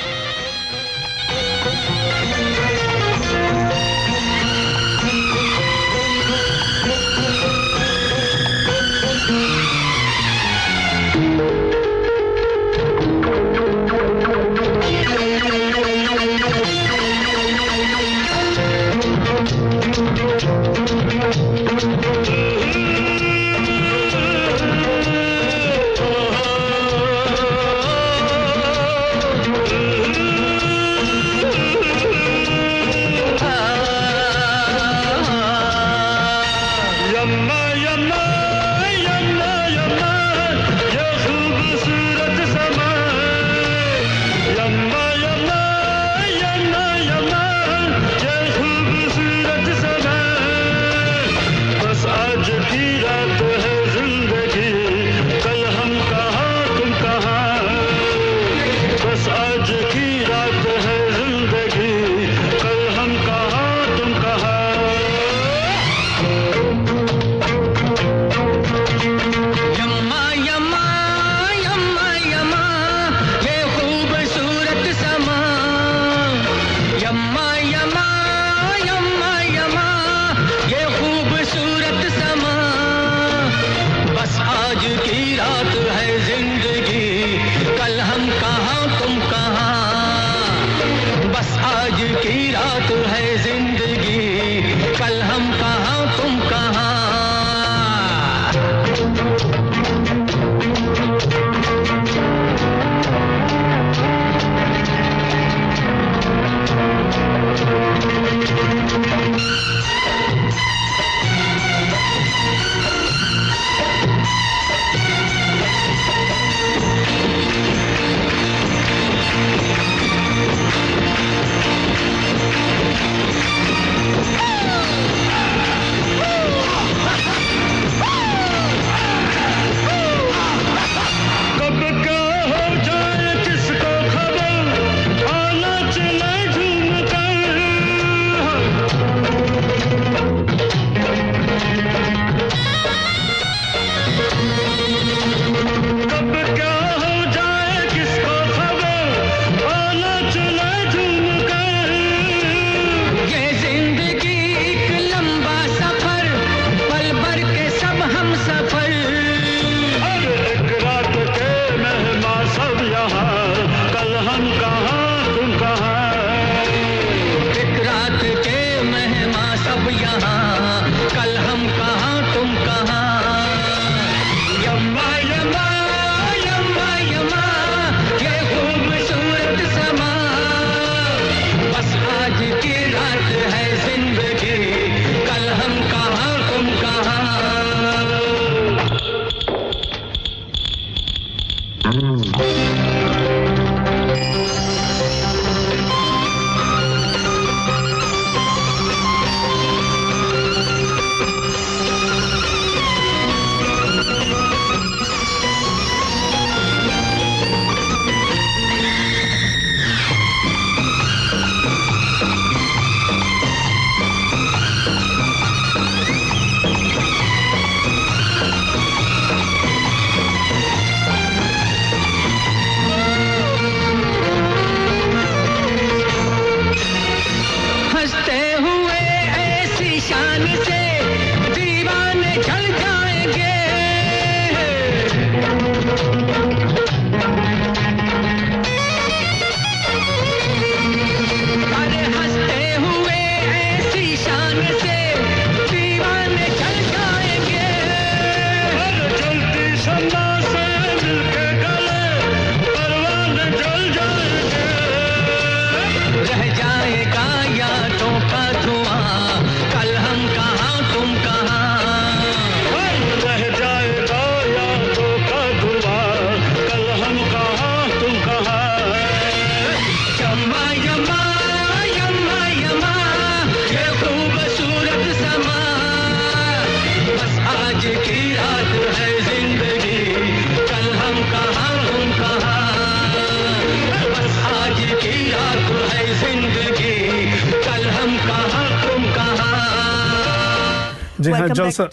जी हाँ Welcome back जलसा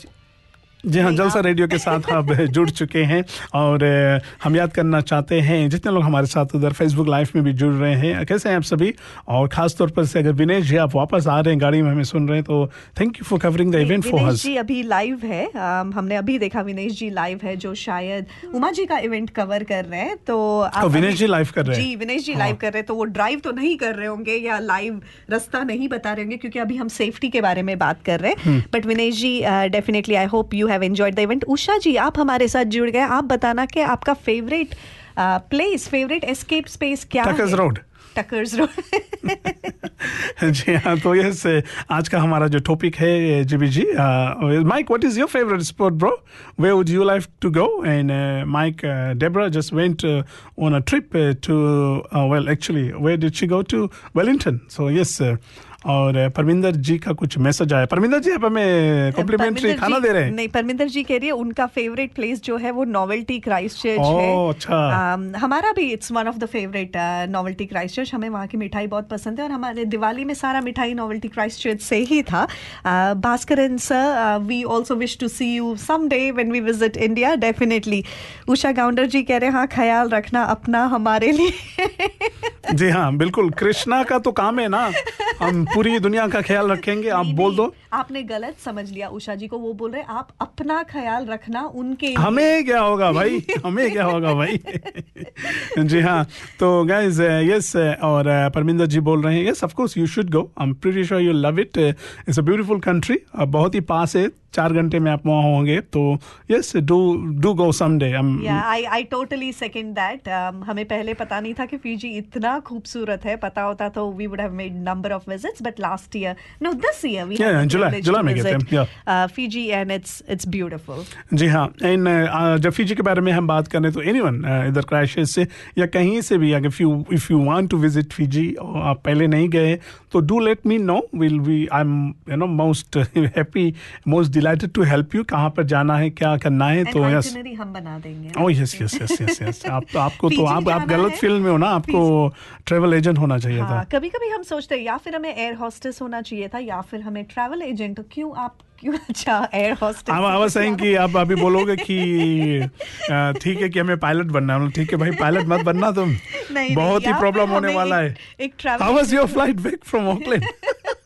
जी हाँ जलसा रेडियो के साथ आप जुड़ चुके हैं और हम याद करना चाहते हैं जितने लोग हमारे साथ उधर फेसबुक लाइव में भी जुड़ रहे हैं कैसे हैं आप सभी और खास तौर पर से अगर विनेश जी आप वापस आ रहे हैं गाड़ी में हमें सुन रहे हैं तो thank you for covering the event for Vinesh हस जी अभी लाइव है हमने अभी देखा विनेश जी लाइव है जो शायद उमा जी का इवेंट कवर कर रहे हैं तो आप विनेश जी लाइव कर रहे हैं? जी विनेश जी हाँ। लाइव कर रहे हैं तो वो ड्राइव तो नहीं कर रहे होंगे या लाइव रास्ता नहीं बता रहे होंगे क्योंकि अभी हम सेफ्टी के बारे में बात कर रहे हैं हम्म। But Vinesh ji definitely I hope you have enjoyed the event Usha ji आप हमारे साथ जुड़ गए। आप बताना कि आपका favourite place favourite escape space क्या टकर्स रोड टकर्स रोड जी हाँ तो यस आज का हमारा जो टॉपिक है GB ji Mike what is your favourite spot bro where would you like to go and Mike Debra just went on a trip to well actually where did she go to Wellington so yes और परमिंदर जी का कुछ message आया। परमिंदर जी आप हमें complementary खाना दे रहे हैं। नहीं परमिंदर जी कह रही है उनका फेवरेट प्लेस जो है वो नोवेल्टी क्राइस्ट चर्च है। अच्छा। हमारा भी it's one of the favourite novelty Christchurch हमें वहाँ की मिठाई बहुत पसंद है और हमारे दिवाली में सारा मिठाई नोवेल्टी क्राइस्ट चर्च से ही था। Bhaskaran sir we also wish to see you some day when we visit India definitely Usha Gounder ji कह रहे हैं हाँ ख्याल रखना अपना हमारे लिए। जी हाँ बिल्कुल। कृष्णा का तो काम है ना। हम पूरी दुनिया का ख्याल रखेंगे आप बोल दो। आपने गलत समझ लिया उषा जी को वो बोल रहे आप अपना ख्याल रखना उनके हमें क्या होगा भाई? हमें क्या होगा भाई? जी हाँ तो गाइज़ यस और uh, परमिंदर जी बोल रहे हैं yes of course you should go I am pretty sure you love it it's a beautiful country बहुत ही पास है चार घंटे में आप वहाँ होंगे तो यस डू डू गो समे I I totally second that हमें पहले पता नहीं था कि फीजी इतना खूबसूरत है पता होता तो we would made number of visits but last year no this year we जुलाई जुलाई में गए Fiji and it's it's beautiful जी हाँ इन uh, uh, जब फीजी के बारे में हम बात कर रहे तो एनी वन uh, इधर क्राइश से या कहीं से भी अगर you if you want to visit Fiji आप पहले नहीं गए तो do let me know will we I am you know most happy most delighted to help you कहाँ पर जाना है क्या करना है And तो यस हम बना देंगे। ओ yes yes yes yes yes आप तो आपको तो आप आप गलत फ़ील्ड में हो ना आपको ट्रेवल एजेंट होना चाहिए हाँ था। कभी कभी हम सोचते हैं या फिर हमें एयर हॉस्टेस होना चाहिए था या फिर हमें ट्रैवल एजेंट क्यों आप क्यों अच्छा एयर हॉस्टेस हम आवाज़ saying कि आप अभी बोलोगे कि ठीक है कि हमें पायलट बनना है। ठीक है भाई पायलट मत बनना तुम। बहुत ही प्रॉब्लम होने वाला है। एक how was your flight back from Auckland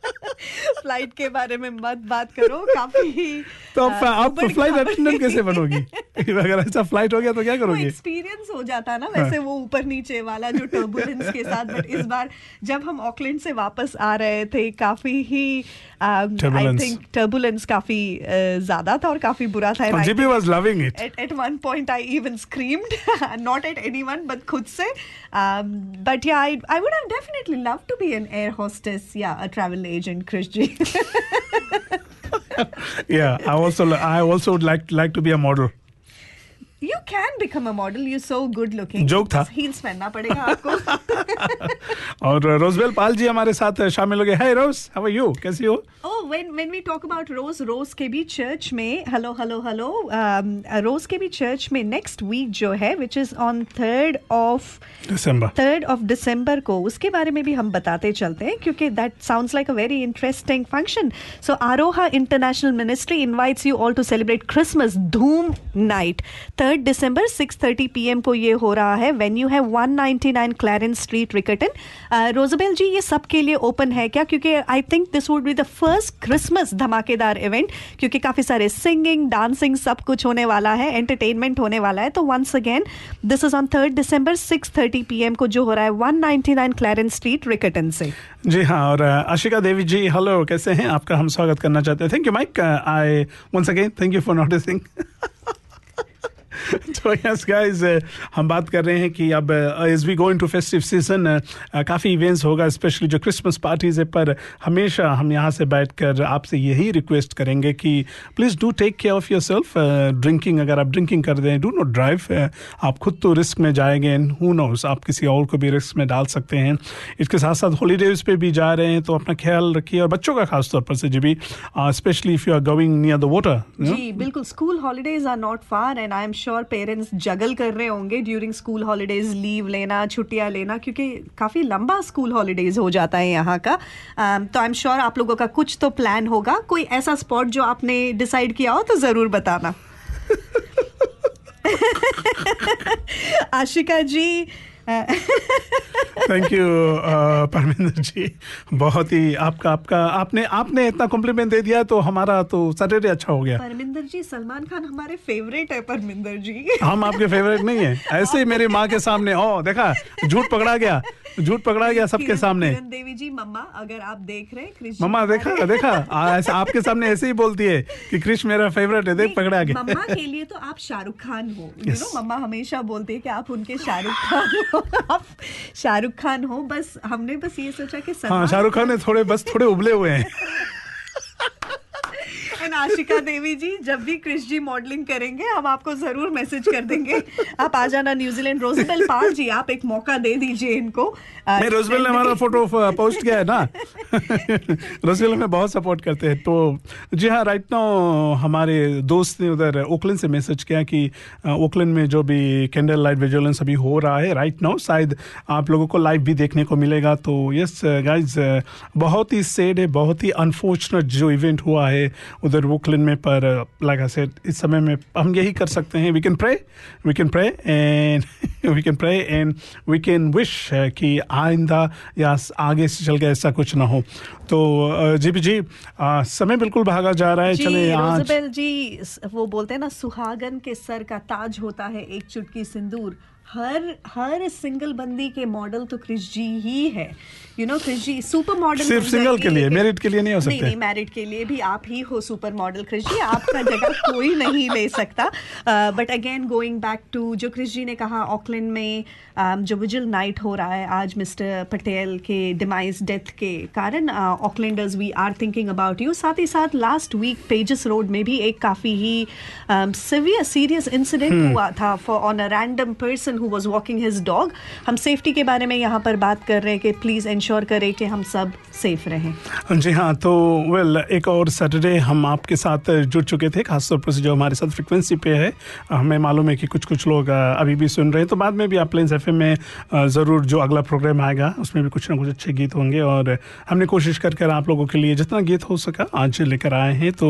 flight के बारे में मत बात करो काफ़ी तो आप अ, आप ऊबड़ फ़्लाइट अटेंडेंट कैसे बनोगी अगर ऐसा फ़्लाइट हो गया तो क्या करोगे एक्सपीरियंस हो जाता ना वैसे हाँ। वो ऊपर नीचे वाला जो टर्बुलेंस के साथ बट इस बार जब हम ऑकलैंड से वापस आ रहे थे काफ़ी ही आई थिंक टर्बुलेंस काफ़ी ज़्यादा था और काफ़ी बुरा था GP was loving it at one point, I even screamed, not at anyone, but खुद से. Yeah, I, I would have definitely loved to be an air hostess. Yeah, a travel agent, G. yeah i also i also would like like to be a model can become a model. You're so good looking. Joke था। heels पहनना पड़ेगा आपको. और रोजबेल पाल जी हमारे साथ शामिल हो गए hi Rose how are you कैसी हो Oh, when when we talk about Rose, Rose के भी church में hello hello hello um, Rose के भी चर्च में नेक्स्ट वीक जो है which is on third of December third of December को उसके बारे में भी हम बताते चलते हैं क्योंकि that sounds like a very interesting function so Aroha international ministry invites you all to celebrate Christmas धूम नाइट थर्ड दिसंबर 6:30 पीएम को ये हो रहा है। वेन्यू है 199 क्लैरेंस स्ट्रीट रिकटन रोजबेल जी ये सबके लिए ओपन है क्या? क्योंकि I think this would be the first Christmas धमाकेदार इवेंट क्योंकि काफ़ी सारे सिंगिंग डांसिंग सब कुछ होने वाला है एंटरटेनमेंट होने वाला है। तो once again this is on third December 6:30 PM को जो हो रहा है 199 क्लैरेंस स्ट्रीट रिकटन से। जी हाँ और अ, आशिका देवी जी हेलो कैसे हैं? आपका हम स्वागत करना चाहते हैं। Thank you Mike I once again thank you for noticing तो यस गाइस हम बात कर रहे हैं कि अब as we go into festive season काफ़ी इवेंट्स होगा स्पेशली जो क्रिसमस पार्टीज़ है, पर हमेशा हम यहाँ से बैठकर आपसे यही रिक्वेस्ट करेंगे कि please do take care of yourself drinking अगर आप ड्रिंकिंग कर दें डू नॉट ड्राइव आप खुद तो रिस्क में जाएँगे एंड हु नोस आप किसी और को भी रिस्क में डाल सकते हैं। इसके साथ साथ हॉलीडेज पे भी जा रहे हैं तो अपना ख्याल रखिए, और बच्चों का खास तौर पर से जी भी specially if you are going near the water बिल्कुल school holidays are not far and I am sure parents juggle कर रहे होंगे ड्यूरिंग स्कूल हॉलीडेज लीव लेना छुट्टियाँ लेना क्योंकि काफ़ी लंबा स्कूल हॉलीडेज हो जाता है यहाँ का तो आई एम श्योर आप लोगों का कुछ तो प्लान होगा कोई ऐसा स्पॉट जो आपने डिसाइड किया हो तो ज़रूर बताना आशिका जी थैंक यू परमिंदर जी बहुत ही आपका आपका आपने आपने इतना कॉम्प्लीमेंट दे दिया तो हमारा तो सैटरडे अच्छा हो गया। परमिंदर जी सलमान खान हमारे फेवरेट है परमिंदर जी हम आपके फेवरेट नहीं है। ऐसे ही मेरी माँ के सामने ओ देखा झूठ पकड़ा गया झूठ पकड़ा गया सबके सामने। देवी जी मम्मा अगर आप देख रहे हैं कृष्ण मम्मा देखा देखा आ, ऐसे आपके सामने ऐसे ही बोलती है कि क्रिश मेरा फेवरेट है देख पकड़ा गया। मम्मा के लिए तो आप शाहरुख खान हो। यू नो मम्मा हमेशा बोलती है कि आप उनके शाहरुख खान हो। आप शाहरुख खान हो बस हमने बस ये सोचा कि हाँ शाहरुख खान ने थोड़े बस थोड़े उबले हुए हैं। एंड आशिका देवी जी जब भी क्रिश जी मॉडलिंग करेंगे हम आपको ज़रूर मैसेज कर देंगे। आप आ जाना न्यूजीलैंड रोजबेल पाल जी आप एक मौका दे दीजिए इनको। नहीं रोजबेल ने हमारा फ़ोटो पोस्ट किया है ना? रोजबेल हमें बहुत सपोर्ट करते हैं। तो जी हाँ राइट नाउ हमारे दोस्त ने उधर ओकलैंड से मैसेज किया कि ओकलैंड में जो भी कैंडल लाइट विजुअलेंस अभी हो रहा है राइट नाउ शायद आप लोगों को लाइव भी देखने को मिलेगा। तो यस गाइज़ बहुत ही सेड है बहुत ही अनफॉर्चुनेट जो इवेंट हुआ है उधर वोकलिन में पर लाइक आई सेड इस समय में हम यही कर सकते हैं। We can pray we can pray and we can pray and we can wish कि आइंदा या आगे से चल के ऐसा कुछ ना हो। तो जी जी अ, समय बिल्कुल भागा जा रहा है चले आज। रोजबेल जी वो बोलते हैं ना सुहागन के सर का ताज होता है एक चुटकी सिंदूर। हर हर सिंगल बंदी के मॉडल तो क्रिश जी ही है। You know Krish ji super model सिर्फ़ सिंगल के लिए मेरिट के लिए नहीं हो सकते। नहीं नहीं मैरिड के लिए भी आप ही हो सुपर मॉडल क्रिश जी आपका जगह कोई नहीं ले सकता। But again going back to जो क्रिश जी ने कहा ऑकलैंड में um, जो विजिल नाइट हो रहा है आज मिस्टर पटेल के डिमाइस डेथ के कारण Aucklanders we are thinking about you साथ ही साथ लास्ट वीक पेजेस रोड में भी एक काफ़ी ही सिवियर सीरियस इंसिडेंट. हुआ था for on a random person who was walking his dog हम सेफ्टी के बारे में यहाँ पर बात कर रहे हैं कि प्लीज़ इंश्योर करें कि हम सब सेफ़ रहें। जी हाँ तो वेल well, एक और सैटरडे हम आपके साथ जुड़ चुके थे खासतौर पर जो हमारे साथ फ्रिक्वेंसी पे है। हमें मालूम है कि कुछ कुछ लोग अभी भी सुन रहे हैं। तो बाद में भी आप प्लेन्स एफ़ में ज़रूर जो अगला प्रोग्राम आएगा उसमें भी कुछ ना कुछ अच्छे गीत होंगे और हमने कोशिश कर कर आप लोगों के लिए जितना गीत हो सका आज लेकर आए हैं। तो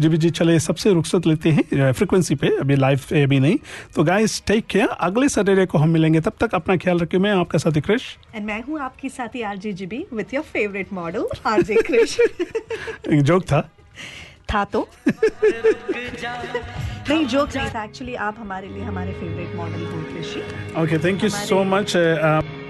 जी भी जी चले सबसे रुखसत लेते हैं फ्रिक्वेंसी पे अभी लाइव पे अभी नहीं। तो गाइस टेक केयर अगले सैटरडे को हम मिलेंगे। तब तक अपना ख्याल रखिए। मैं आपका साथी क्रिश एंड मैं हूँ आपकी साथी RJ GB with your favourite model RJ Krish joke था। था तो? नहीं जोक नहीं था। एक्चुअली आप हमारे लिए हमारे फेवरेट मॉडल हो कृषि you so much. Uh, uh,